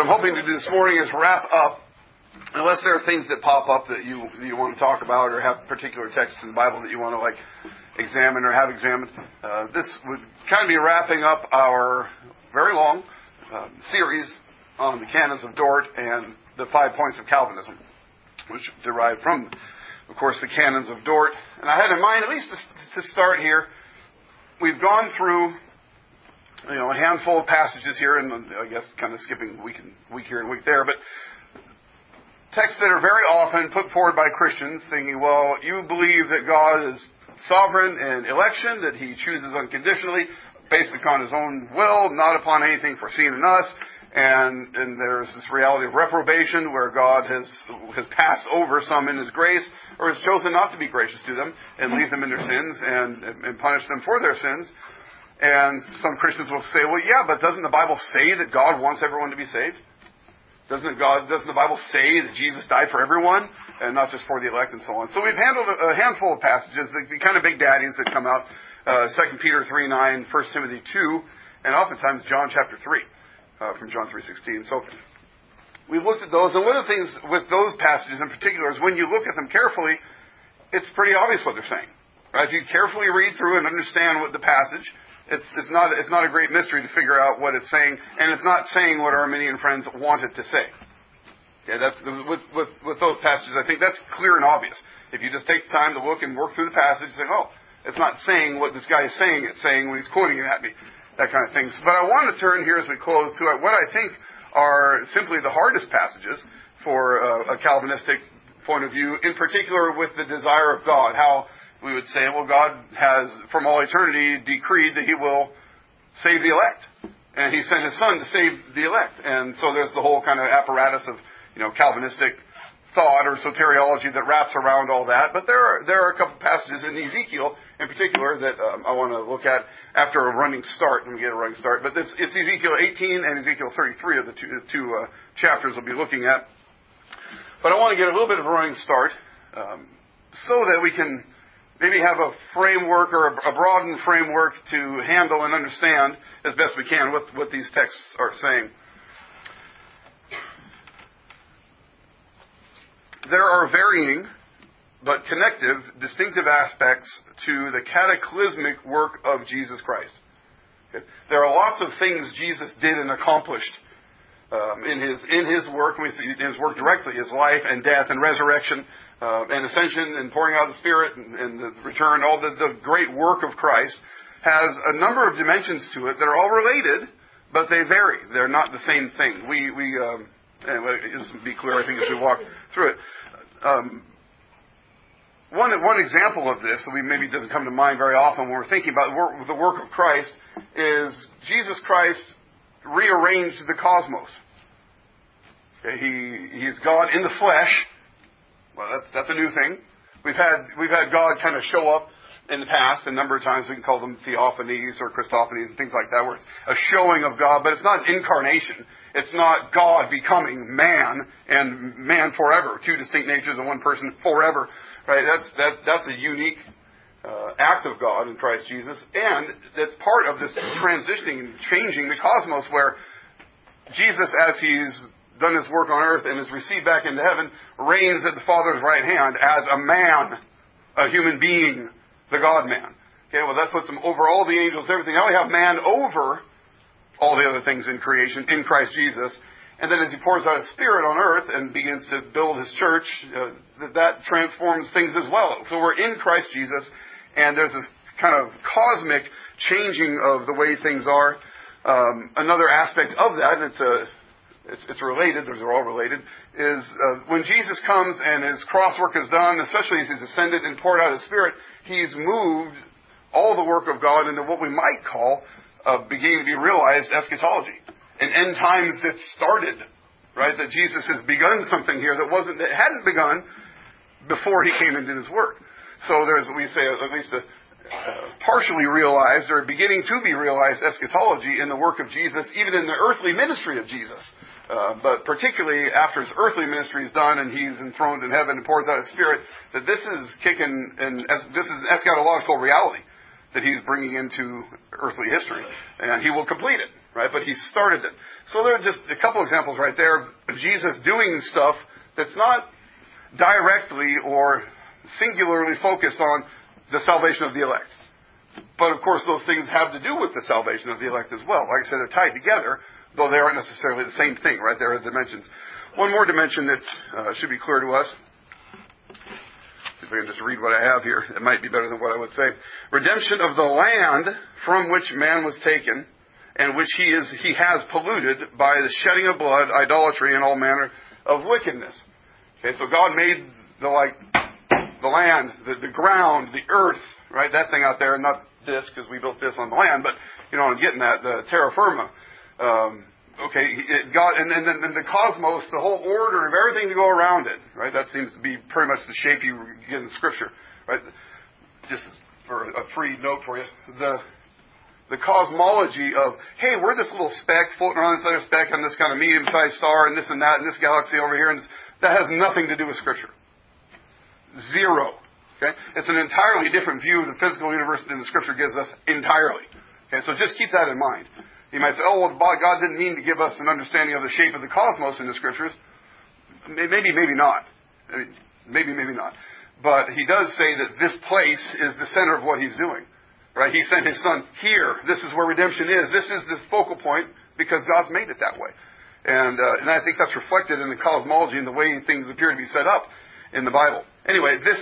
what I'm hoping to do this morning is wrap up, unless there are things that pop up that you you want to talk about or have particular texts in the Bible that you want to like examine or have examined. Uh, this would kind of be wrapping up our very long uh, series on the canons of Dort and the five points of Calvinism, which derive from, of course, the canons of Dort. And I had in mind, at least to, to start here, we've gone through you know, a handful of passages here, and I guess kind of skipping week and week here and week there, but texts that are very often put forward by Christians, thinking, well, you believe that God is sovereign in election, that He chooses unconditionally, based upon His own will, not upon anything foreseen in us, and and there's this reality of reprobation where God has has passed over some in His grace, or has chosen not to be gracious to them and leave them in their sins and and punish them for their sins. And some Christians will say, well, yeah, but doesn't the Bible say that God wants everyone to be saved? Doesn't God, doesn't the Bible say that Jesus died for everyone and not just for the elect and so on? So we've handled a, handful of passages, the, the, kind of big daddies that come out, uh, 2 Peter 3, 9, 1 Timothy 2, and oftentimes John chapter 3, uh, from John 3.16. So we've looked at those, and one of the things with those passages in particular is when you look at them carefully, it's pretty obvious what they're saying. Right? If you carefully read through and understand what the passage, it's, it's, not, it's not a great mystery to figure out what it's saying, and it's not saying what Arminian friends want it to say. Okay, that's with, with, with those passages. I think that's clear and obvious. If you just take the time to look and work through the passage, say, oh, it's not saying what this guy is saying. It's saying when he's quoting it at me, that kind of thing. But I want to turn here as we close to what I think are simply the hardest passages for a, a Calvinistic point of view, in particular with the desire of God. How we would say, well, God has, from all eternity, decreed that He will save the elect. And He sent His Son to save the elect. And so there's the whole kind of apparatus of, you know, Calvinistic thought or soteriology that wraps around all that. But there are, there are a couple passages in Ezekiel, in particular, that um, I want to look at after a running start. Let me get a running start. But it's, it's Ezekiel 18 and Ezekiel 33 of the two, the two uh, chapters we'll be looking at. But I want to get a little bit of a running start um, so that we can maybe have a framework or a broadened framework to handle and understand as best we can what, what these texts are saying. There are varying but connective, distinctive aspects to the cataclysmic work of Jesus Christ. There are lots of things Jesus did and accomplished um, in his in his work. We see his work directly, his life and death and resurrection uh, and ascension and pouring out of the Spirit and, and the return, all the, the great work of Christ, has a number of dimensions to it that are all related, but they vary. They're not the same thing. We, we um, anyway, to be clear, I think, as we walk through it. Um, one, one example of this that we maybe doesn't come to mind very often when we're thinking about the work, the work of Christ is Jesus Christ rearranged the cosmos. He, he is God in the flesh, well, that's that's a new thing. We've had we've had God kind of show up in the past a number of times. We can call them theophanies or Christophanies and things like that, where it's a showing of God, but it's not an incarnation. It's not God becoming man and man forever, two distinct natures of one person forever. Right? That's that that's a unique uh, act of God in Christ Jesus, and that's part of this transitioning and changing the cosmos, where Jesus, as he's done his work on earth and is received back into heaven, reigns at the Father's right hand as a man, a human being, the God man. Okay, well that puts him over all the angels, everything. Now we have man over all the other things in creation in Christ Jesus. And then as he pours out his spirit on earth and begins to build his church, uh, that, that transforms things as well. So we're in Christ Jesus, and there's this kind of cosmic changing of the way things are. Um, another aspect of that, and it's a it's, it's related, they're all related, is uh, when Jesus comes and his cross work is done, especially as he's ascended and poured out his Spirit, he's moved all the work of God into what we might call uh, beginning to be realized eschatology. An end times that started, right? That Jesus has begun something here that wasn't, that hadn't begun before he came and did his work. So there's, we say, at least a, partially realized or beginning to be realized eschatology in the work of Jesus, even in the earthly ministry of Jesus. Uh, but particularly after his earthly ministry is done and he's enthroned in heaven and pours out his spirit, that this is kicking and this is eschatological reality that he's bringing into earthly history, and he will complete it. right? But he started it. So there are just a couple examples right there of Jesus doing stuff that's not directly or singularly focused on the salvation of the elect. But of course, those things have to do with the salvation of the elect as well. Like I said, they're tied together, though they aren't necessarily the same thing, right? There are dimensions. One more dimension that uh, should be clear to us. See if I can just read what I have here. It might be better than what I would say. Redemption of the land from which man was taken, and which he is he has polluted by the shedding of blood, idolatry, and all manner of wickedness. Okay, so God made the like the land, the, the ground, the earth, right? That thing out there, not this because we built this on the land, but you know, I'm getting that the terra firma. Um, okay, got and then and, the cosmos, the whole order of everything to go around it, right? That seems to be pretty much the shape you get in Scripture, right? Just for a free note for you, the the cosmology of hey, we're this little speck floating around this other speck on this kind of medium-sized star and this and that and this galaxy over here, and this, that has nothing to do with Scripture. Zero. Okay? It's an entirely different view of the physical universe than the Scripture gives us entirely. Okay, so just keep that in mind. You might say, oh, well, God didn't mean to give us an understanding of the shape of the cosmos in the Scriptures. Maybe, maybe not. Maybe, maybe not. But he does say that this place is the center of what he's doing. Right? He sent his son here. This is where redemption is. This is the focal point because God's made it that way. And, uh, and I think that's reflected in the cosmology and the way things appear to be set up in the Bible. Anyway, this,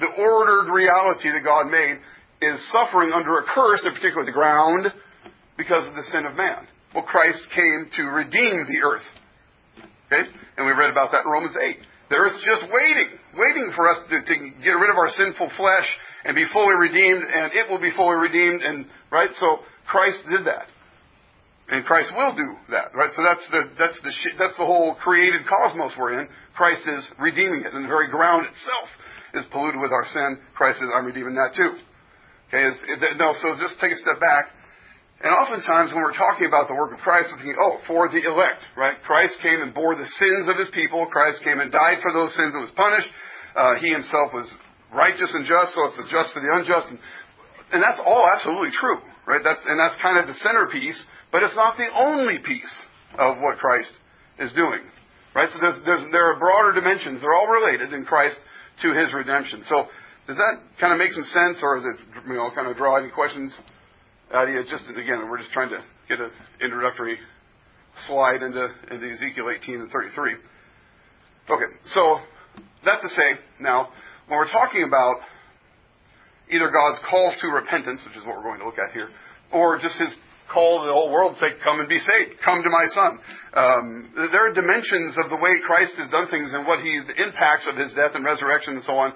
the ordered reality that God made is suffering under a curse, in particular the ground, because of the sin of man. Well, Christ came to redeem the earth. Okay? And we read about that in Romans 8. The earth's just waiting, waiting for us to, to get rid of our sinful flesh and be fully redeemed, and it will be fully redeemed, and, right? So, Christ did that. And Christ will do that, right? So that's the, that's the, that's the whole created cosmos we're in. Christ is redeeming it, and the very ground itself is polluted with our sin. Christ says, I'm redeeming that too. Okay, is, no, so just take a step back. And oftentimes when we're talking about the work of Christ, we're thinking, oh, for the elect, right? Christ came and bore the sins of his people. Christ came and died for those sins and was punished. Uh, he himself was righteous and just, so it's the just for the unjust. And, and that's all absolutely true, right? That's, and that's kind of the centerpiece, but it's not the only piece of what Christ is doing, right? So there's, there's, there are broader dimensions. They're all related in Christ to his redemption. So does that kind of make some sense, or is it, you know, kind of draw any questions? Idea. Just again, we're just trying to get an introductory slide into, into Ezekiel 18 and 33. Okay, so that to say, now, when we're talking about either God's call to repentance, which is what we're going to look at here, or just His call to the whole world to say, "Come and be saved. Come to my Son." Um, there are dimensions of the way Christ has done things and what He the impacts of His death and resurrection and so on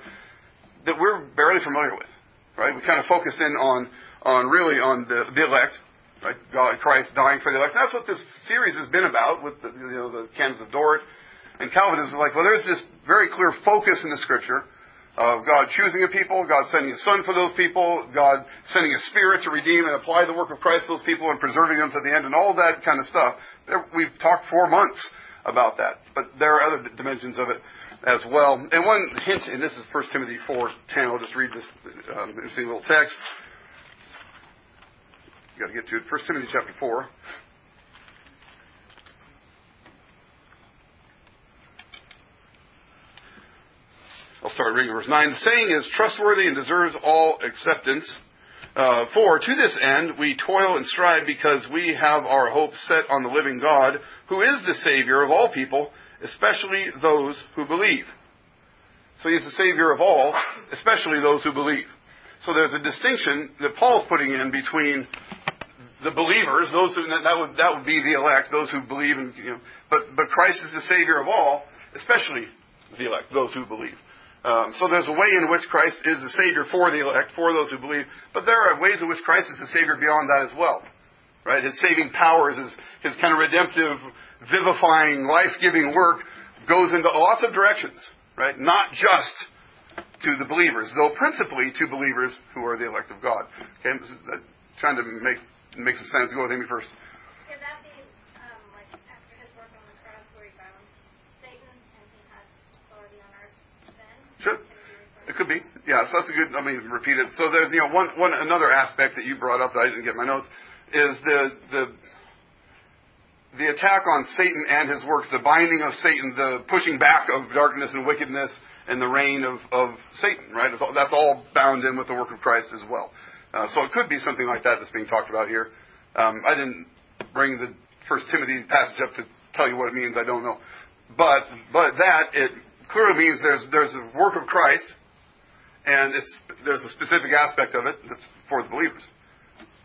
that we're barely familiar with. Right? We kind of focus in on on really on the, the elect, right? God, Christ dying for the elect. That's what this series has been about with the, you know, the canons of Dort. And Calvinism is like, well, there's this very clear focus in the scripture of God choosing a people, God sending a son for those people, God sending a spirit to redeem and apply the work of Christ to those people and preserving them to the end and all that kind of stuff. We've talked for months about that. But there are other dimensions of it as well. And one hint, and this is 1 Timothy 4.10, I'll just read this um, interesting little text. You've got to get to it. 1 Timothy chapter 4. I'll start reading verse 9. The saying is trustworthy and deserves all acceptance. Uh, for to this end we toil and strive because we have our hope set on the living God, who is the Savior of all people, especially those who believe. So he's the Savior of all, especially those who believe. So there's a distinction that Paul's putting in between the believers, those who, that would, that would be the elect, those who believe in, you know, but, but Christ is the Savior of all, especially the elect, those who believe. Um, so there's a way in which Christ is the Savior for the elect, for those who believe, but there are ways in which Christ is the Savior beyond that as well. Right? His saving powers, his, his kind of redemptive, vivifying, life-giving work goes into lots of directions. Right? Not just to the believers, though principally to believers who are the elect of God. Okay, trying to make make some sense. Go with Amy first. Could that be um, like after his work on the cross where he bound Satan and he had authority on earth then? Sure. It could be. Yeah, so that's a good, let me repeat it. So there's, you know, one, one, another aspect that you brought up that I didn't get my notes is the, the, the attack on Satan and his works, the binding of Satan, the pushing back of darkness and wickedness, and the reign of, of Satan, right? All, that's all bound in with the work of Christ as well. Uh, so it could be something like that that's being talked about here. Um, I didn't bring the First Timothy passage up to tell you what it means. I don't know, but but that it clearly means there's there's a work of Christ, and it's there's a specific aspect of it that's for the believers,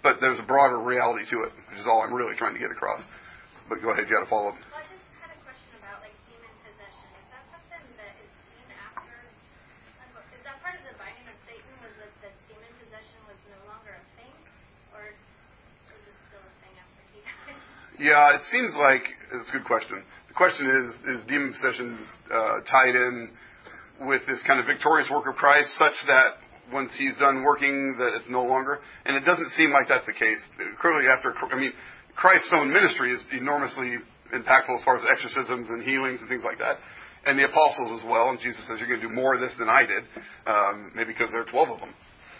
but there's a broader reality to it, which is all I'm really trying to get across. But go ahead, you got to follow up. Well, I just had a question about like demon possession. Is that something that is seen after? Is that part of the binding of Satan? Was that the demon possession was no longer a thing, or is it still a thing after he died? Yeah, it seems like it's a good question. The question is: Is demon possession uh, tied in with this kind of victorious work of Christ, such that once he's done working, that it's no longer? And it doesn't seem like that's the case. Clearly, after I mean, Christ's own ministry is enormously impactful as far as exorcisms and healings and things like that. And the apostles as well. And Jesus says, You're going to do more of this than I did. Um, maybe because there are 12 of them.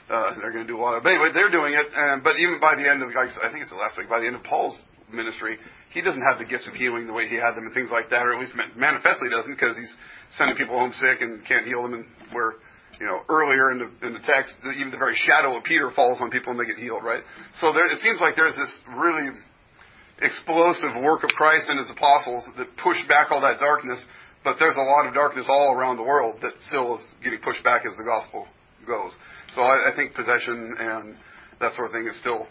Uh, they're going to do a lot of. But anyway, they're doing it. Um, but even by the end of, I think it's the last week, by the end of Paul's ministry, he doesn't have the gifts of healing the way he had them and things like that, or at least manifestly doesn't because he's sending people home sick and can't heal them. And where, you know, earlier in the, in the text, even the very shadow of Peter falls on people and they get healed, right? So there, it seems like there's this really explosive work of Christ and his apostles that push back all that darkness, but there's a lot of darkness all around the world that still is getting pushed back as the gospel goes. So I, I think possession and that sort of thing is still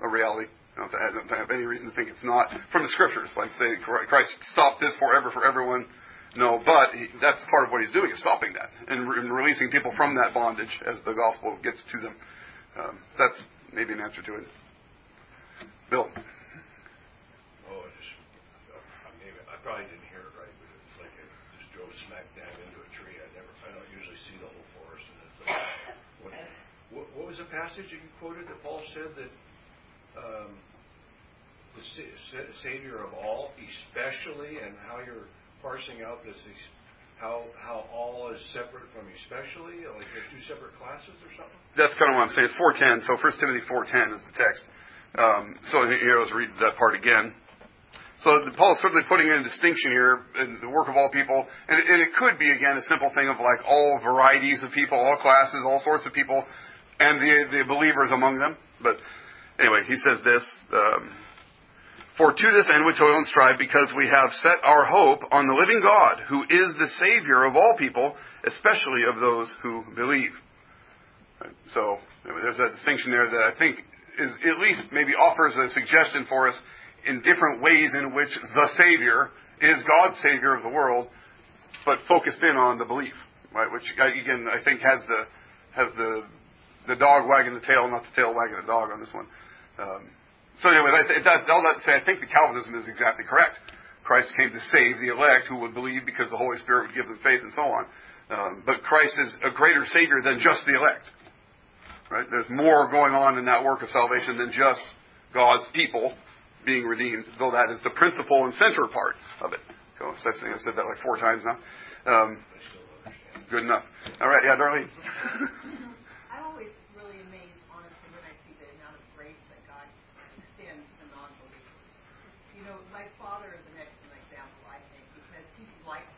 a reality. I don't, I don't have any reason to think it's not from the scriptures. Like say Christ stopped this forever for everyone. No, but he, that's part of what he's doing is stopping that and, re- and releasing people from that bondage as the gospel gets to them. Um, so that's maybe an answer to it. Bill. Oh, I just I, maybe, I probably didn't hear it right, but it's like it just drove smack dab into a tree. I never, I don't usually see the whole forest. And it's like, what, what was the passage that you quoted that Paul said that um, the sa- Savior of all, especially, and how you're parsing out this, how how all is separate from especially, like they're two separate classes or something? That's kind of what I'm saying. It's 410. So 1 Timothy 410 is the text. Um, so here, let's read that part again. So Paul is certainly putting in a distinction here in the work of all people, and, and it could be again a simple thing of like all varieties of people, all classes, all sorts of people, and the the believers among them. But anyway, he says this. Um, for to this end we toil and strive, because we have set our hope on the living God, who is the Savior of all people, especially of those who believe. So there's a distinction there that I think is at least maybe offers a suggestion for us in different ways in which the Savior is God's Savior of the world, but focused in on the belief, right? Which again I think has the has the the dog wagging the tail, not the tail wagging the dog on this one. Um, so anyway, it does, all that say, I think the Calvinism is exactly correct. Christ came to save the elect who would believe because the Holy Spirit would give them faith and so on. Um, but Christ is a greater Savior than just the elect. Right? There's more going on in that work of salvation than just God's people being redeemed, though that is the principal and center part of it. So, I said that like four times now. Um, good enough. All right, yeah, Darlene. I'm always really amazed, honestly, when I see the amount of grace that God extends to non-believers. You know, my father is an excellent example, I think, because he liked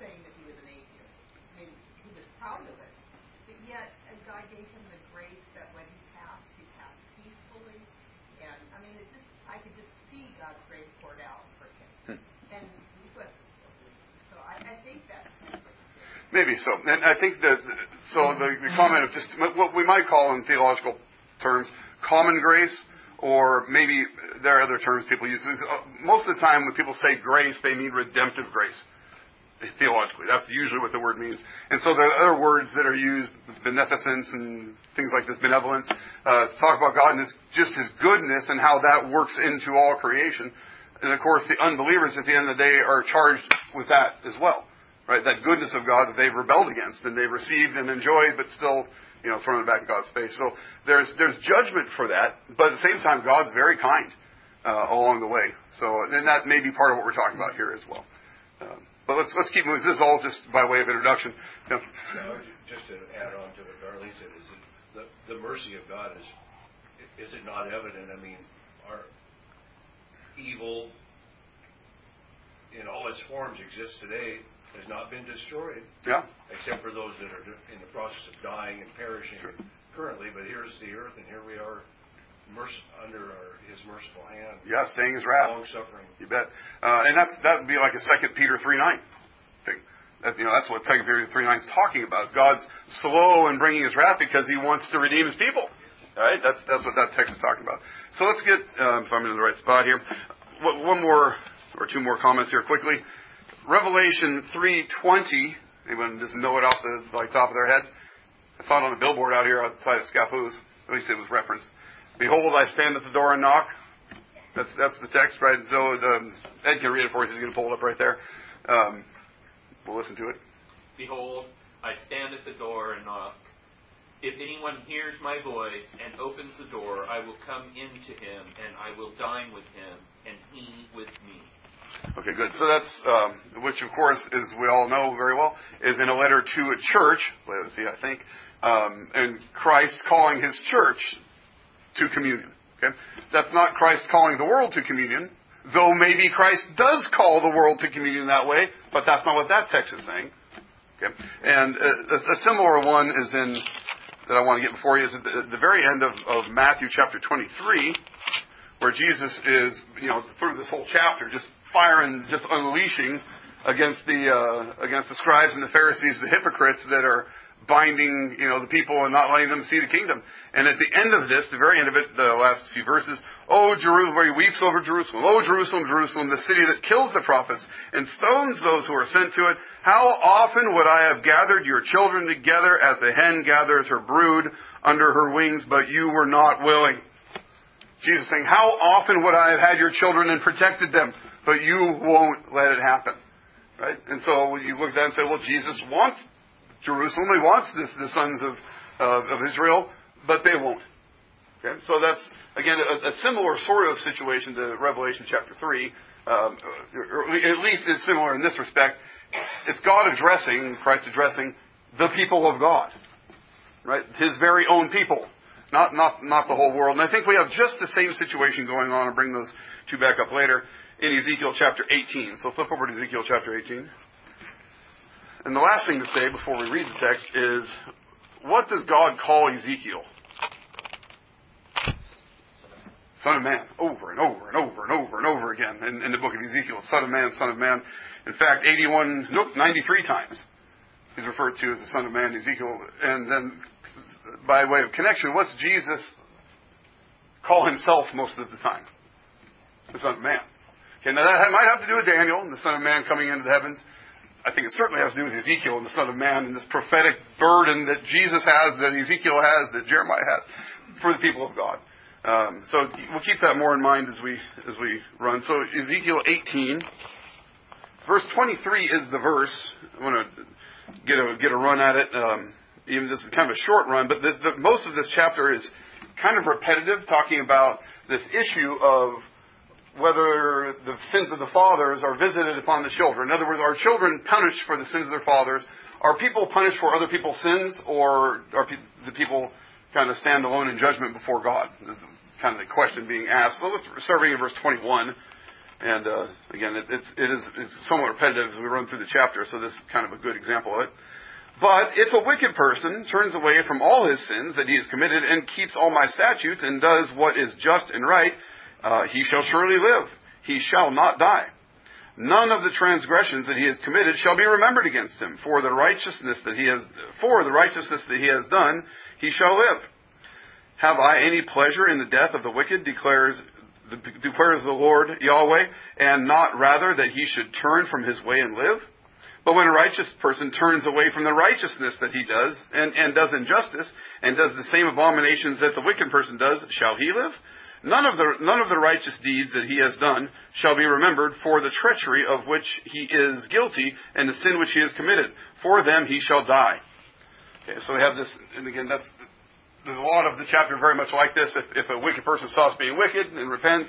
saying that he was an atheist. I mean, he was proud of it. But yet, God gave him the grace that when he passed, he passed peacefully. And, I mean, it just I could just see God's grace poured out for him. Hmm. And he wasn't so I, I think that's Maybe so. And I think that, so the, the comment of just what we might call in theological terms common grace, or maybe there are other terms people use. Uh, most of the time when people say grace, they mean redemptive grace theologically. That's usually what the word means. And so there are other words that are used, beneficence and things like this, benevolence, uh, to talk about God and his, just His goodness and how that works into all creation. And of course, the unbelievers at the end of the day are charged with that as well, right? That goodness of God that they've rebelled against and they've received and enjoyed, but still, you know, thrown it back in God's face. So there's there's judgment for that, but at the same time, God's very kind uh, along the way. So and that may be part of what we're talking about here as well. Um, but let's let's keep moving. This is all just by way of introduction. Yeah. just to add on to what Darlene said, is the, the mercy of God is is it not evident? I mean, our evil in all its forms exists today has not been destroyed, Yeah. except for those that are in the process of dying and perishing currently. But here's the earth, and here we are, merc- under our, His merciful hand, Yeah, staying his wrath. long suffering. You bet. Uh, and that's that would be like a Second Peter three nine thing. That, you know, that's what Second Peter three nine is talking about. Is God's slow in bringing His wrath because He wants to redeem His people. All right, that's that's what that text is talking about. So let's get um, if I'm in the right spot here. One more or two more comments here quickly. Revelation three twenty. Anyone doesn't know it off the like top of their head? I saw it on a billboard out here outside of Scappoose. At least it was referenced. Behold, I stand at the door and knock. That's that's the text, right? So the, Ed can read it for us. He's going to pull it up right there. Um, we'll listen to it. Behold, I stand at the door and knock. If anyone hears my voice and opens the door, I will come into him, and I will dine with him, and he with me. Okay, good. So that's um, which, of course, as we all know very well, is in a letter to a church, Laodicea, I think, um, and Christ calling His church to communion. Okay, that's not Christ calling the world to communion, though maybe Christ does call the world to communion that way, but that's not what that text is saying. Okay, and a, a similar one is in that I want to get before you is at the, the very end of, of Matthew chapter 23, where Jesus is, you know, through this whole chapter, just firing, just unleashing against the uh, against the scribes and the Pharisees, the hypocrites that are binding, you know, the people and not letting them see the kingdom. And at the end of this, the very end of it, the last few verses, Oh Jerusalem, where he weeps over Jerusalem. Oh Jerusalem, Jerusalem, the city that kills the prophets and stones those who are sent to it. How often would I have gathered your children together as a hen gathers her brood under her wings, but you were not willing. Jesus saying, How often would I have had your children and protected them, but you won't let it happen? Right? And so you look at that and say, well, Jesus wants Jerusalem. He wants this, the sons of, uh, of Israel, but they won't. Okay? So that's, again, a, a, similar sort of situation to Revelation chapter 3. Um, at least it's similar in this respect. It's God addressing, Christ addressing, the people of God. Right? His very own people. Not, not, not the whole world. And I think we have just the same situation going on. I'll bring those two back up later in Ezekiel chapter 18. So flip over to Ezekiel chapter 18. And the last thing to say before we read the text is, what does God call Ezekiel? Son of man, over and over and over and over and over again in, in the book of Ezekiel. Son of man, son of man. In fact, 81, nope, 93 times he's referred to as the son of man, Ezekiel. And then, by way of connection, what's Jesus call himself most of the time? The son of man. Okay, now that might have to do with Daniel and the son of man coming into the heavens. I think it certainly has to do with Ezekiel and the Son of Man and this prophetic burden that Jesus has, that Ezekiel has, that Jeremiah has for the people of God. Um, so we'll keep that more in mind as we as we run. So Ezekiel 18, verse 23 is the verse. I want to get a get a run at it. Um, even this is kind of a short run, but the, the, most of this chapter is kind of repetitive, talking about this issue of whether the sins of the fathers are visited upon the children. In other words, are children punished for the sins of their fathers? Are people punished for other people's sins, or are pe- the people kind of stand alone in judgment before God? This is kind of the question being asked. So let's start reading in verse 21. And uh, again, it, it's, it is it's somewhat repetitive as we run through the chapter, so this is kind of a good example of it. But if a wicked person turns away from all his sins that he has committed and keeps all my statutes and does what is just and right, uh, he shall surely live. He shall not die. None of the transgressions that he has committed shall be remembered against him. For the righteousness that he has, for the righteousness that he has done, he shall live. Have I any pleasure in the death of the wicked? Declares declares the Lord Yahweh, and not rather that he should turn from his way and live. But when a righteous person turns away from the righteousness that he does, and, and does injustice, and does the same abominations that the wicked person does, shall he live? None of the none of the righteous deeds that he has done shall be remembered for the treachery of which he is guilty and the sin which he has committed. For them he shall die. Okay, so we have this, and again, that's there's a lot of the chapter very much like this. If, if a wicked person stops being wicked and repents,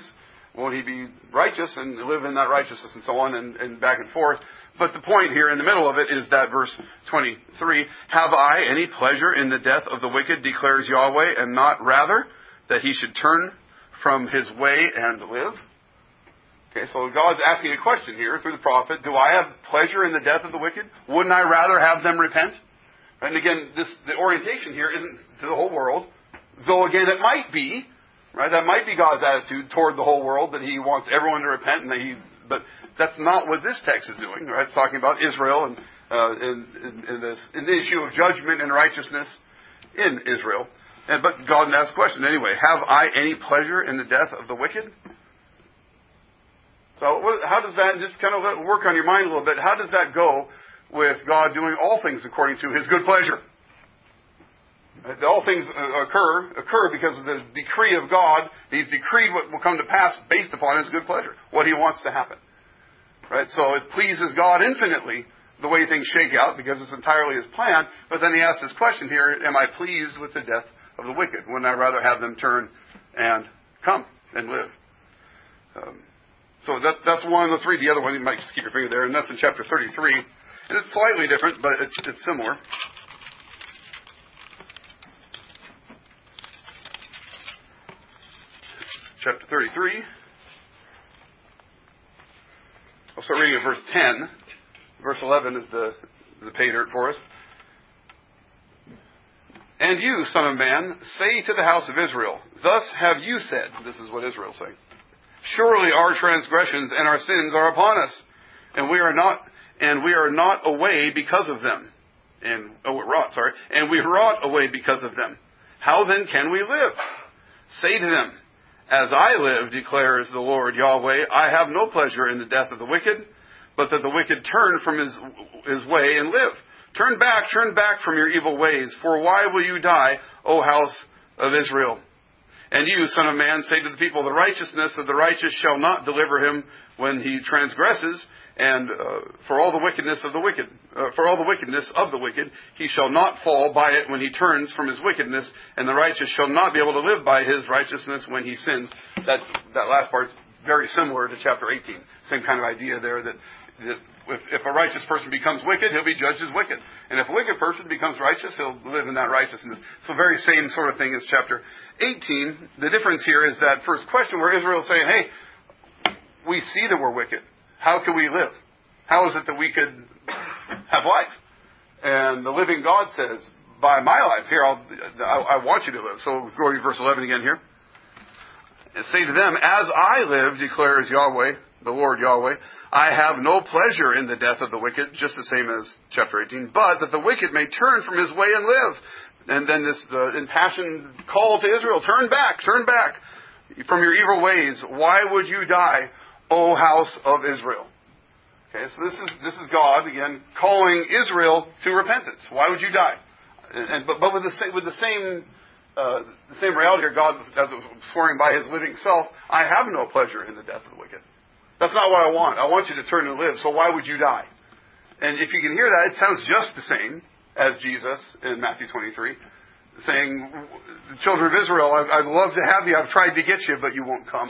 won't he be righteous and live in that righteousness and so on and, and back and forth? But the point here in the middle of it is that verse 23, Have I any pleasure in the death of the wicked, declares Yahweh, and not rather that he should turn from his way and live? Okay, so God's asking a question here through the prophet. Do I have pleasure in the death of the wicked? Wouldn't I rather have them repent? And again, this, the orientation here isn't to the whole world, though again it might be, right? That might be God's attitude toward the whole world, that He wants everyone to repent, and that He, but that's not what this text is doing, right? It's talking about Israel and, uh, in, in, in, this, in the issue of judgment and righteousness in Israel. And, but God asks the question anyway, have I any pleasure in the death of the wicked? So what, how does that, just kind of work on your mind a little bit, how does that go with God doing all things according to His good pleasure? All things occur occur because of the decree of God. He's decreed what will come to pass based upon His good pleasure, what He wants to happen. Right? So it pleases God infinitely the way things shake out because it's entirely His plan. But then He asks this question here: Am I pleased with the death of the wicked? Wouldn't I rather have them turn and come and live? Um, so that, that's one the three. The other one, you might just keep your finger there, and that's in chapter 33. And it's slightly different, but it's, it's similar. Chapter 33. I'll start reading at verse 10. Verse 11 is the, the pay dirt for us. And you, son of man, say to the house of Israel, Thus have you said. This is what Israel saying. Surely our transgressions and our sins are upon us, and we are not and we are not away because of them. And oh, wrought, sorry, and we wrought away because of them. How then can we live? Say to them, As I live, declares the Lord Yahweh, I have no pleasure in the death of the wicked, but that the wicked turn from his, his way and live. Turn back, turn back from your evil ways, for why will you die, O house of Israel? And you, son of man, say to the people, the righteousness of the righteous shall not deliver him when he transgresses, and uh, for all the wickedness of the wicked, uh, for all the wickedness of the wicked, he shall not fall by it when he turns from his wickedness, and the righteous shall not be able to live by his righteousness when he sins. That that last part's very similar to chapter 18. Same kind of idea there that, that if, if, a righteous person becomes wicked, he'll be judged as wicked. And if a wicked person becomes righteous, he'll live in that righteousness. So very same sort of thing as chapter 18. The difference here is that first question where Israel is saying, hey, we see that we're wicked. How can we live? How is it that we could have life? And the living God says, by my life, here, I'll, I, I want you to live. So go to verse 11 again here. And say to them, as I live, declares Yahweh, the Lord Yahweh, I have no pleasure in the death of the wicked, just the same as chapter 18, but that the wicked may turn from his way and live. And then this uh, impassioned call to Israel, turn back, turn back from your evil ways. Why would you die, O house of Israel? Okay, so this is, this is God, again, calling Israel to repentance. Why would you die? And, and but, but with the same, with the same, uh, the same reality here, God, as swearing by his living self, I have no pleasure in the death of the wicked. That's not what I want. I want you to turn and live, so why would you die? And if you can hear that, it sounds just the same as Jesus in Matthew 23, saying, the "Children of Israel, I'd love to have you. I've tried to get you, but you won't come."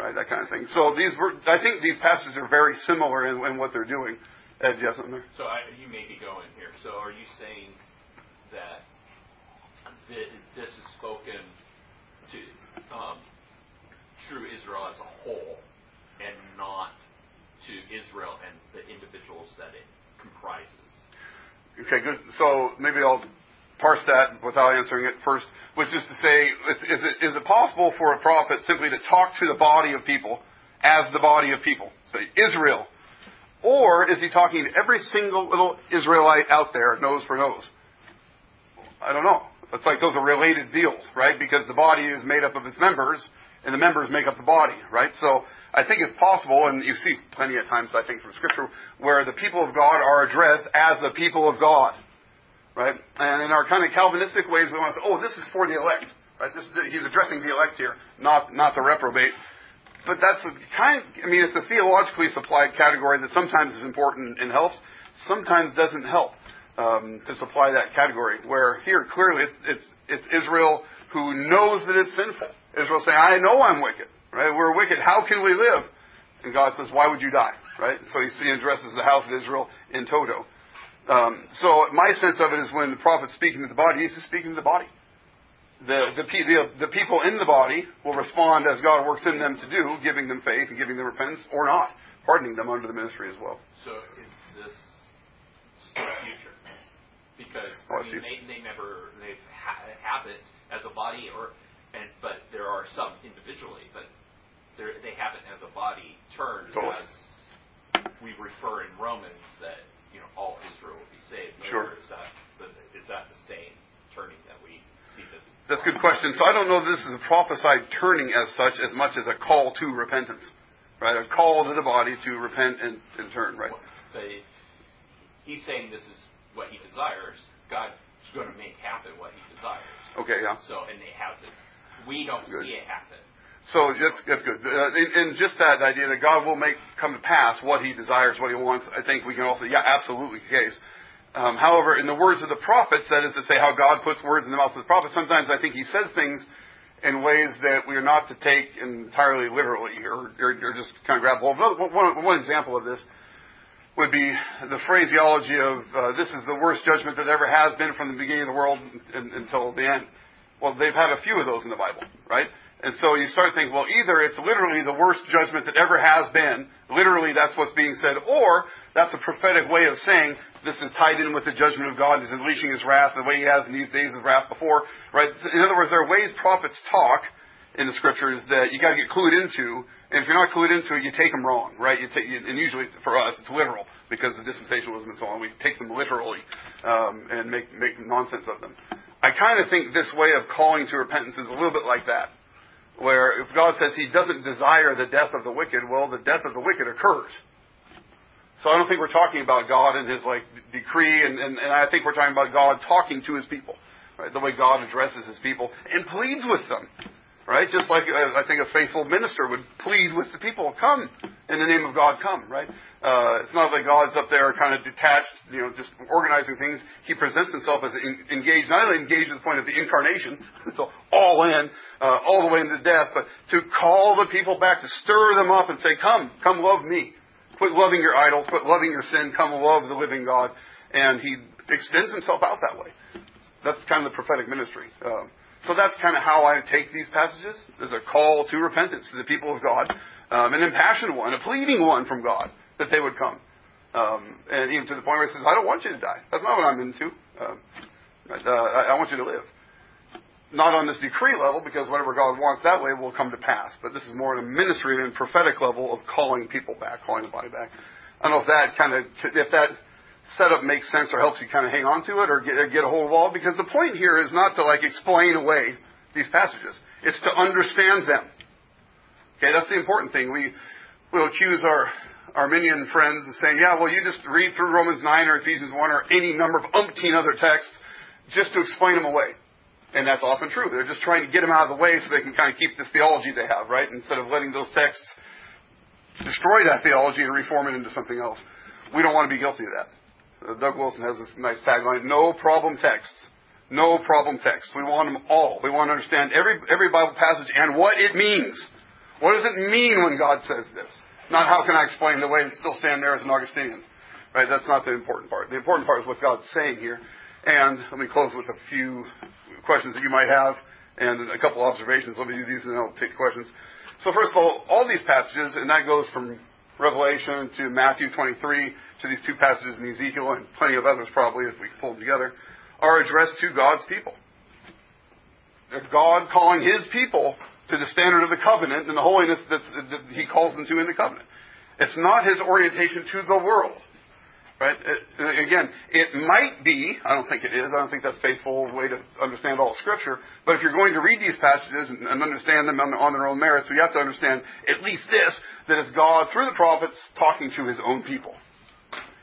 Right, that kind of thing. So these, I think these passages are very similar in, in what they're doing. Ed, yes, there. So I, you may be going here. So are you saying that this is spoken to um, true Israel as a whole, and not to Israel and the individuals that it comprises? Okay, good. So maybe I'll parse that without answering it first, which is to say, is it, is it possible for a prophet simply to talk to the body of people as the body of people? Say, Israel. Or is he talking to every single little Israelite out there, nose for nose? I don't know. It's like those are related deals, right? Because the body is made up of its members, and the members make up the body, right? So I think it's possible, and you see plenty of times, I think, from Scripture, where the people of God are addressed as the people of God. Right? And in our kind of Calvinistic ways, we want to say, oh, this is for the elect. Right? This, he's addressing the elect here, not, not the reprobate. But that's a kind of, I mean, it's a theologically supplied category that sometimes is important and helps, sometimes doesn't help um, to supply that category. Where here, clearly, it's, it's, it's Israel who knows that it's sinful. Israel saying, I know I'm wicked. Right? We're wicked. How can we live? And God says, Why would you die? Right? So he addresses the house of Israel in toto. Um, so my sense of it is when the prophet's speaking to the body, he's just speaking to the body. the, the, the, the people in the body will respond as God works in them to do, giving them faith and giving them repentance, or not, pardoning them under the ministry as well. So is this future? Because Oh, I mean, they, they never they ha- have it as a body, or and but there are some individually, but they're- have it as a body turned Totally. as we refer in Romans that you know all Israel will be saved. Sure. Is that the- that the same turning that we see this? That's a good question. So I don't know if this is a prophesied turning as such as much as a call to repentance. Right? A call to the body to repent and, and turn, right? They, he's saying this is what he desires. God's going to make happen what he desires. Okay, yeah. So, and it hasn't. We don't Good. see it happen. So that's, that's good. Uh, and, just that idea that God will make come to pass what He desires, what He wants, I think we can also, yeah, absolutely the case. Um, however, in the words of the prophets, that is to say, how God puts words in the mouths of the prophets, sometimes I think He says things in ways that we are not to take entirely literally or, or, or just kind of grab hold of. One, one, one example of this would be the phraseology of uh, this is the worst judgment that ever has been from the beginning of the world in, until the end. Well, they've had a few of those in the Bible, right? And so you start thinking, well, either it's literally the worst judgment that ever has been, literally that's what's being said, or that's a prophetic way of saying this is tied in with the judgment of God, he's unleashing his wrath the way he has in these days of wrath before, right? In other words, there are ways prophets talk in the scriptures that you got to get clued into, and if you're not clued into it, you take them wrong, right? You take, and usually for us, it's literal because of dispensationalism and so on. We take them literally um, and make make nonsense of them. I kind of think this way of calling to repentance is a little bit like that, where if God says He doesn't desire the death of the wicked, well, the death of the wicked occurs. So I don't think we're talking about God and His like decree, and, and, and I think we're talking about God talking to His people, right? The way God addresses His people and pleads with them, right? Just like uh, I think a faithful minister would plead with the people, come in the name of God, come, right? Uh, it's not like God's up there kind of detached, you know, just organizing things. He presents Himself as engaged, not only engaged to the point of the incarnation, so all in, uh, all the way into death, but to call the people back, to stir them up and say, come, come love me. Quit loving your idols, quit loving your sin, come love the living God. And he extends himself out that way. That's kind of the prophetic ministry. Um, so that's kind of how I take these passages. There's a call to repentance to the people of God, um, an impassioned one, a pleading one from God that they would come. Um, and even to the point where he says, I don't want you to die. That's not what I'm into. Um, uh, I, I want you to live. Not on this decree level, because whatever God wants that way will come to pass. But this is more on a ministry and prophetic level of calling people back, calling the body back. I don't know if that kind of, if that setup makes sense or helps you kind of hang on to it or get, get a hold of all, because the point here is not to like explain away these passages. It's to understand them. Okay, that's the important thing. We will accuse our Arminian friends of saying, yeah, well, you just read through Romans 9 or Ephesians 1 or any number of umpteen other texts just to explain them away. And that's often true. They're just trying to get them out of the way so they can kind of keep this theology they have, right? Instead of letting those texts destroy that theology and reform it into something else. We don't want to be guilty of that. Uh, Doug Wilson has this nice tagline, no problem texts. No problem text. We want them all. We want to understand every, every Bible passage and what it means. What does it mean when God says this? Not how can I explain the way and still stand there as an Augustinian. Right? That's not the important part. The important part is what God's saying here. And let me close with a few questions that you might have and a couple observations. Let me do these and then I'll take questions. So first of all, all these passages, and that goes from Revelation to Matthew 23 to these two passages in Ezekiel and plenty of others probably if we pull them together, are addressed to God's people. God calling His people to the standard of the covenant and the holiness that He calls them to in the covenant. It's not His orientation to the world. Right? It, uh, uh, again, it might be, I don't think it is, I don't think that's a faithful way to understand all of Scripture, but if you're going to read these passages and, and understand them on, on their own merits, we have to understand at least this, that it's God, through the prophets, talking to His own people.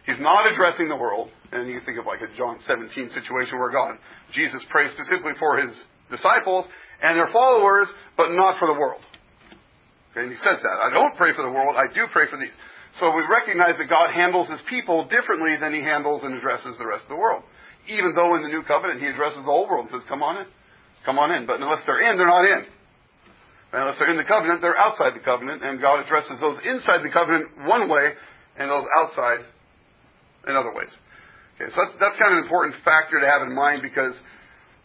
He's not addressing the world, and you think of like a John 17 situation where God, Jesus prays specifically for His disciples and their followers, but not for the world. Okay, and He says that. I don't pray for the world, I do pray for these. So we recognize that God handles his people differently than he handles and addresses the rest of the world. Even though in the new covenant he addresses the whole world and says, come on in. Come on in. But unless they're in, they're not in. And unless they're in the covenant, they're outside the covenant. And God addresses those inside the covenant one way and those outside in other ways. Okay, so that's, that's kind of an important factor to have in mind because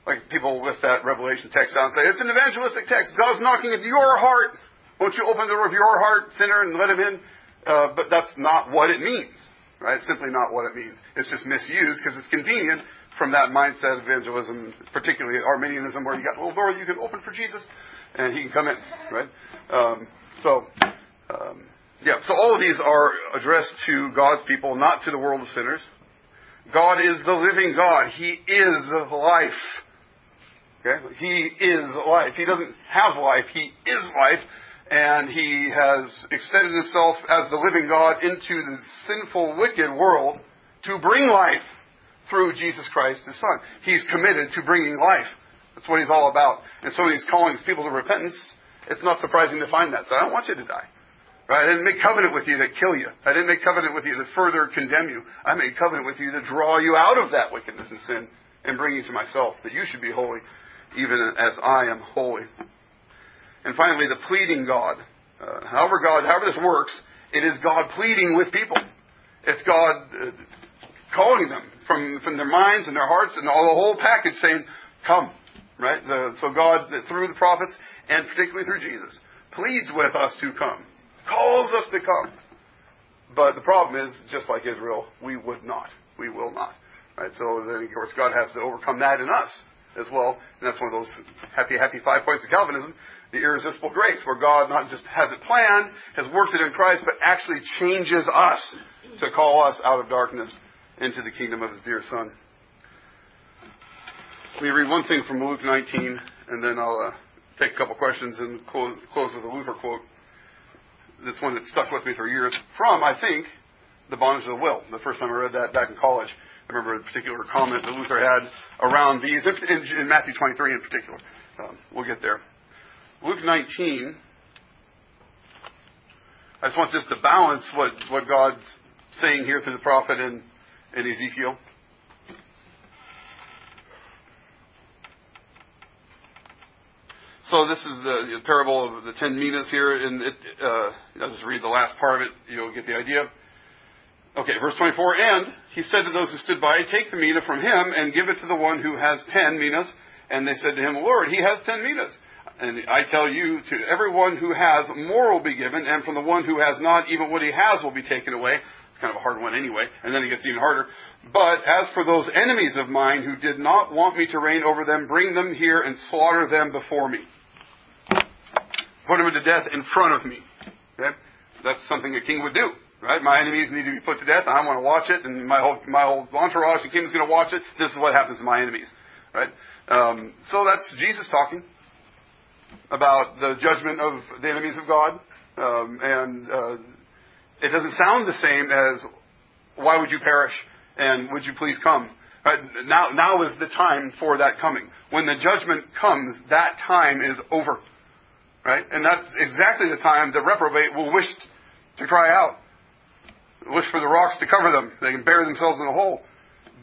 Like people with that Revelation text down say, it's an evangelistic text. God's knocking at your heart. Won't you open the door of your heart, sinner, and let him in? Uh, but that's not what it means, right? Simply not what it means. It's just misused because it's convenient from that mindset of evangelism, particularly Arminianism, where you got a little door you can open for Jesus, and he can come in, right? Um, so, um, yeah. So all of these are addressed to God's people, not to the world of sinners. God is the living God. He is life. Okay? He is life. He doesn't have life. He is life. And He has extended Himself as the living God into the sinful, wicked world to bring life through Jesus Christ, His Son. He's committed to bringing life. That's what He's all about. And so when He's calling His people to repentance, it's not surprising to find that. So I don't want you to die. Right? I didn't make covenant with you to kill you. I didn't make covenant with you to further condemn you. I made covenant with you to draw you out of that wickedness and sin and bring you to myself, that you should be holy, even as I am holy. And finally, the pleading God. Uh, however God, however this works, it is God pleading with people. It's God uh, calling them from, from their minds and their hearts and all the whole package saying, come. Right? The, so God, through the prophets and particularly through Jesus, pleads with us to come calls us to come. But the problem is, just like Israel, we would not. We will not. Right? So then, of course, God has to overcome that in us as well. And that's one of those happy, happy five points of Calvinism. The irresistible grace, where God not just has it planned, has worked it in Christ, but actually changes us to call us out of darkness into the kingdom of His dear Son. Let me read one thing from Luke 19, and then I'll uh, take a couple questions and close, close with a Luther quote this one that stuck with me for years from, I think, the bondage of the will. The first time I read that back in college, I remember a particular comment that Luther had around these, in, in Matthew 23 in particular. Um, we'll get there. Luke 19, I just want this to balance what, what God's saying here through the prophet in, in Ezekiel. So this is the, parable of the ten minas here, and it, uh, I'll just read the last part of it. You'll get the idea. Okay, verse 24. And he said to those who stood by, Take the mina from him and give it to the one who has ten minas. And they said to him, Lord, he has ten minas. And I tell you, to everyone who has, more will be given, and from the one who has not, even what he has will be taken away. It's kind of a hard one anyway, and then it gets even harder. But as for those enemies of mine who did not want me to reign over them, bring them here and slaughter them before me put them to death in front of me. Okay? That's something a king would do. Right? My enemies need to be put to death. I want to watch it, and my whole my whole entourage, the king's going to watch it. This is what happens to my enemies. Right? Um, so that's Jesus talking about the judgment of the enemies of God, um, and uh, it doesn't sound the same as "Why would you perish?" and "Would you please come?" Right? Now, now is the time for that coming. When the judgment comes, that time is over. Right? And that's exactly the time the reprobate will wish to cry out. Wish for the rocks to cover them. They can bury themselves in a hole.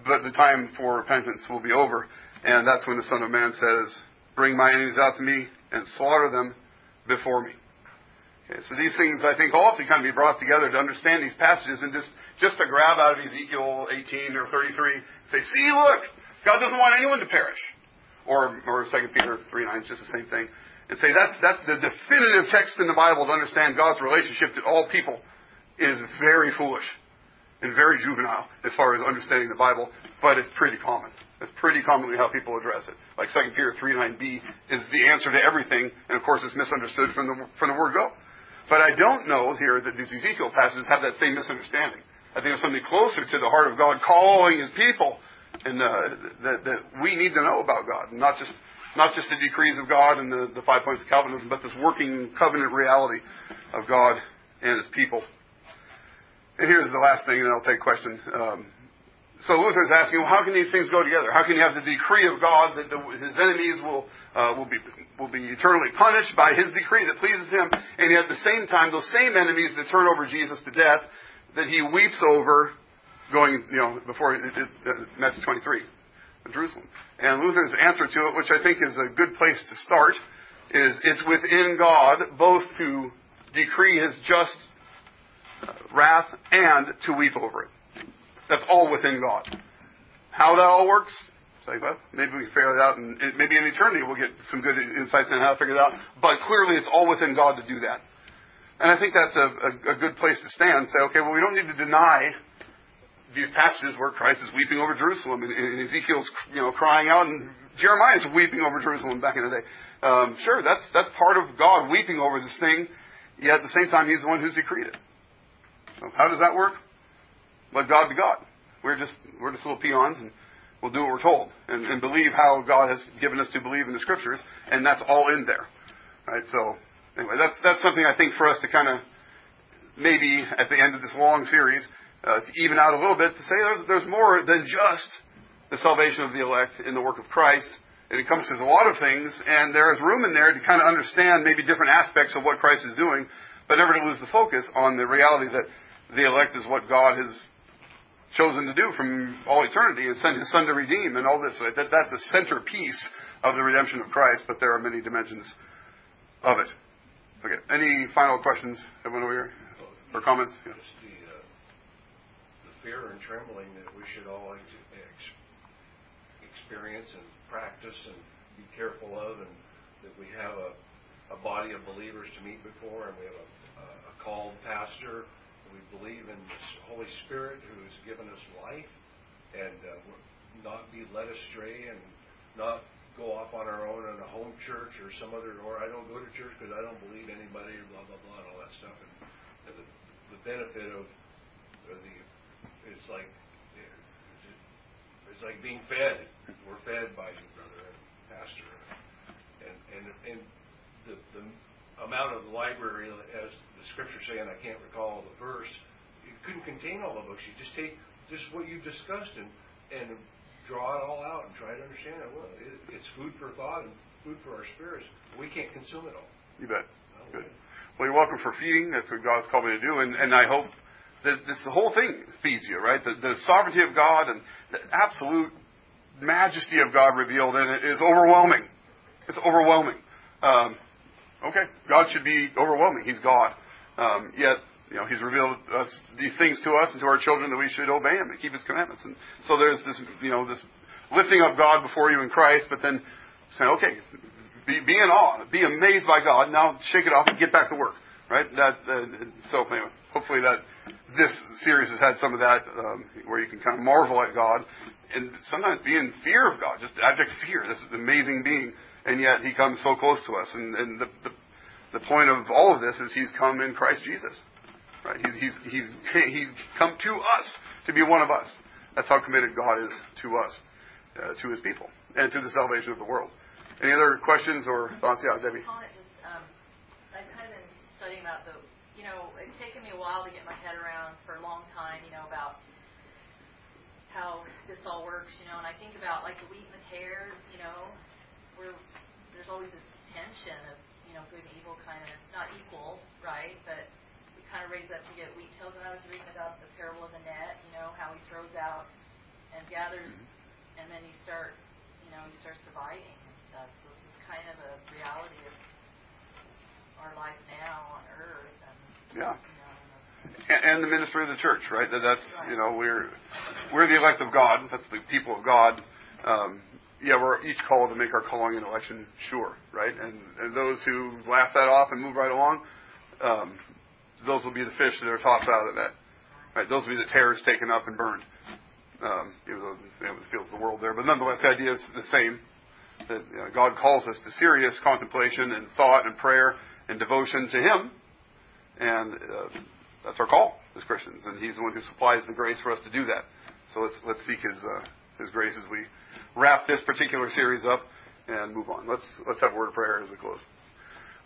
But the time for repentance will be over. And that's when the Son of Man says, Bring my enemies out to me and slaughter them before me. Okay, so these things, I think, all have to kind of be brought together to understand these passages and just, just to grab out of Ezekiel 18 or 33, say, see, look, God doesn't want anyone to perish. Or, or 2 Peter 3 9, it's just the same thing and say that's, that's the definitive text in the Bible to understand God's relationship to all people is very foolish and very juvenile as far as understanding the Bible, but it's pretty common. That's pretty commonly how people address it. Like 2 Peter 3 9b is the answer to everything, and of course it's misunderstood from the, from the word go. But I don't know here that these Ezekiel passages have that same misunderstanding. I think it's something closer to the heart of God calling his people and uh, that, that we need to know about God, not just not just the decrees of God and the, the five points of Calvinism, but this working covenant reality of God and His people. And here's the last thing, and I'll take question. Um, so Luther's asking, well, how can these things go together? How can you have the decree of God that the, his enemies will uh, will be will be eternally punished by his decree that pleases him, and yet at the same time, those same enemies that turn over Jesus to death, that he weeps over, going, you know, before it, it, uh, Matthew 23. Jerusalem. And Luther's answer to it, which I think is a good place to start, is it's within God both to decree his just uh, wrath and to weep over it. That's all within God. How that all works, like, well, maybe we can figure it out, and maybe in eternity we'll get some good insights on how to figure it out. But clearly, it's all within God to do that. And I think that's a, a, a good place to stand. Say, okay, well, we don't need to deny these passages where Christ is weeping over Jerusalem, and, and Ezekiel's you know crying out, and Jeremiah is weeping over Jerusalem back in the day. Um, sure, that's that's part of God weeping over this thing. Yet at the same time, He's the one who's decreed it. So how does that work? Let God be God. We're just we're just little peons, and we'll do what we're told and, and believe how God has given us to believe in the Scriptures, and that's all in there. Right. So anyway, that's that's something I think for us to kind of maybe at the end of this long series uh, to even out a little bit to say there's, there's more than just the salvation of the elect in the work of Christ. It encompasses a lot of things, and there is room in there to kind of understand maybe different aspects of what Christ is doing, but never to lose the focus on the reality that the elect is what God has chosen to do from all eternity and sent His Son to redeem and all this. That, that's the centerpiece of the redemption of Christ, but there are many dimensions of it. Okay. Any final questions? Everyone over here? Or comments? Yeah. Just the, uh, the fear and trembling that we should all ex- experience and practice and be careful of, and that we have a, a body of believers to meet before, and we have a, a called pastor. We believe in the Holy Spirit who has given us life, and uh, not be led astray and not go off on our own in a home church or some other, or I don't go to church because I don't believe anybody, blah blah blah, and all that stuff. And, and the, the benefit of uh, the, it's like it's like being fed. We're fed by you, brother and pastor, and and and the the amount of the library, as the scriptures say, and I can't recall the verse, it couldn't contain all the books. You just take just what you've discussed and and draw it all out and try to understand it. Well, it, it's food for thought and food for our spirits. We can't consume it all. You bet. Good. Well, you're welcome for feeding. That's what God's called me to do, and and I hope that this the whole thing feeds you, right? The, the sovereignty of God and the absolute majesty of God revealed in it is overwhelming. It's overwhelming. Um, okay, God should be overwhelming. He's God. Um, yet, you know, He's revealed us these things to us and to our children that we should obey Him and keep His commandments. And so there's this, you know, this lifting up God before you in Christ, but then saying, okay, be, be in awe, be amazed by God. Now shake it off and get back to work. Right? That. Uh, so anyway, hopefully that this series has had some of that, um, where you can kind of marvel at God and sometimes be in fear of God, just abject fear. This amazing being, and yet He comes so close to us. And, and the, the the point of all of this is He's come in Christ Jesus. Right? He's he's he's he's come to us to be one of us. That's how committed God is to us, uh, to His people, and to the salvation of the world. Any other questions or thoughts? Yeah, Debbie. Just, I've kind of been studying about the you know, it's taken me a while to get my head around for a long time, you know, about how this all works, you know, and I think about like the wheat and the tares, you know, where there's always this tension of, you know, good and evil kind of not equal, right? But we kind of raise up to get wheat tails. And I was reading about the parable of the net, you know, how he throws out and gathers, mm-hmm. and then you start, you know, he starts dividing and stuff. So it's just kind of a reality of our life now on earth. Yeah. And the ministry of the church, right? That that's you know we're we're the elect of God. That's the people of God. Um, yeah, we're each called to make our calling and election sure, right? And, and those who laugh that off and move right along, um, those will be the fish that are tossed out of that. Right? Those will be the tares taken up and burned. Um, even though it feels the world there, but nonetheless, the idea is the same. That you know, God calls us to serious contemplation and thought and prayer and devotion to Him, and uh, that's our call as Christians. And He's the one who supplies the grace for us to do that. So let's let's seek His uh, His grace as we wrap this particular series up and move on. Let's let's have a word of prayer as we close.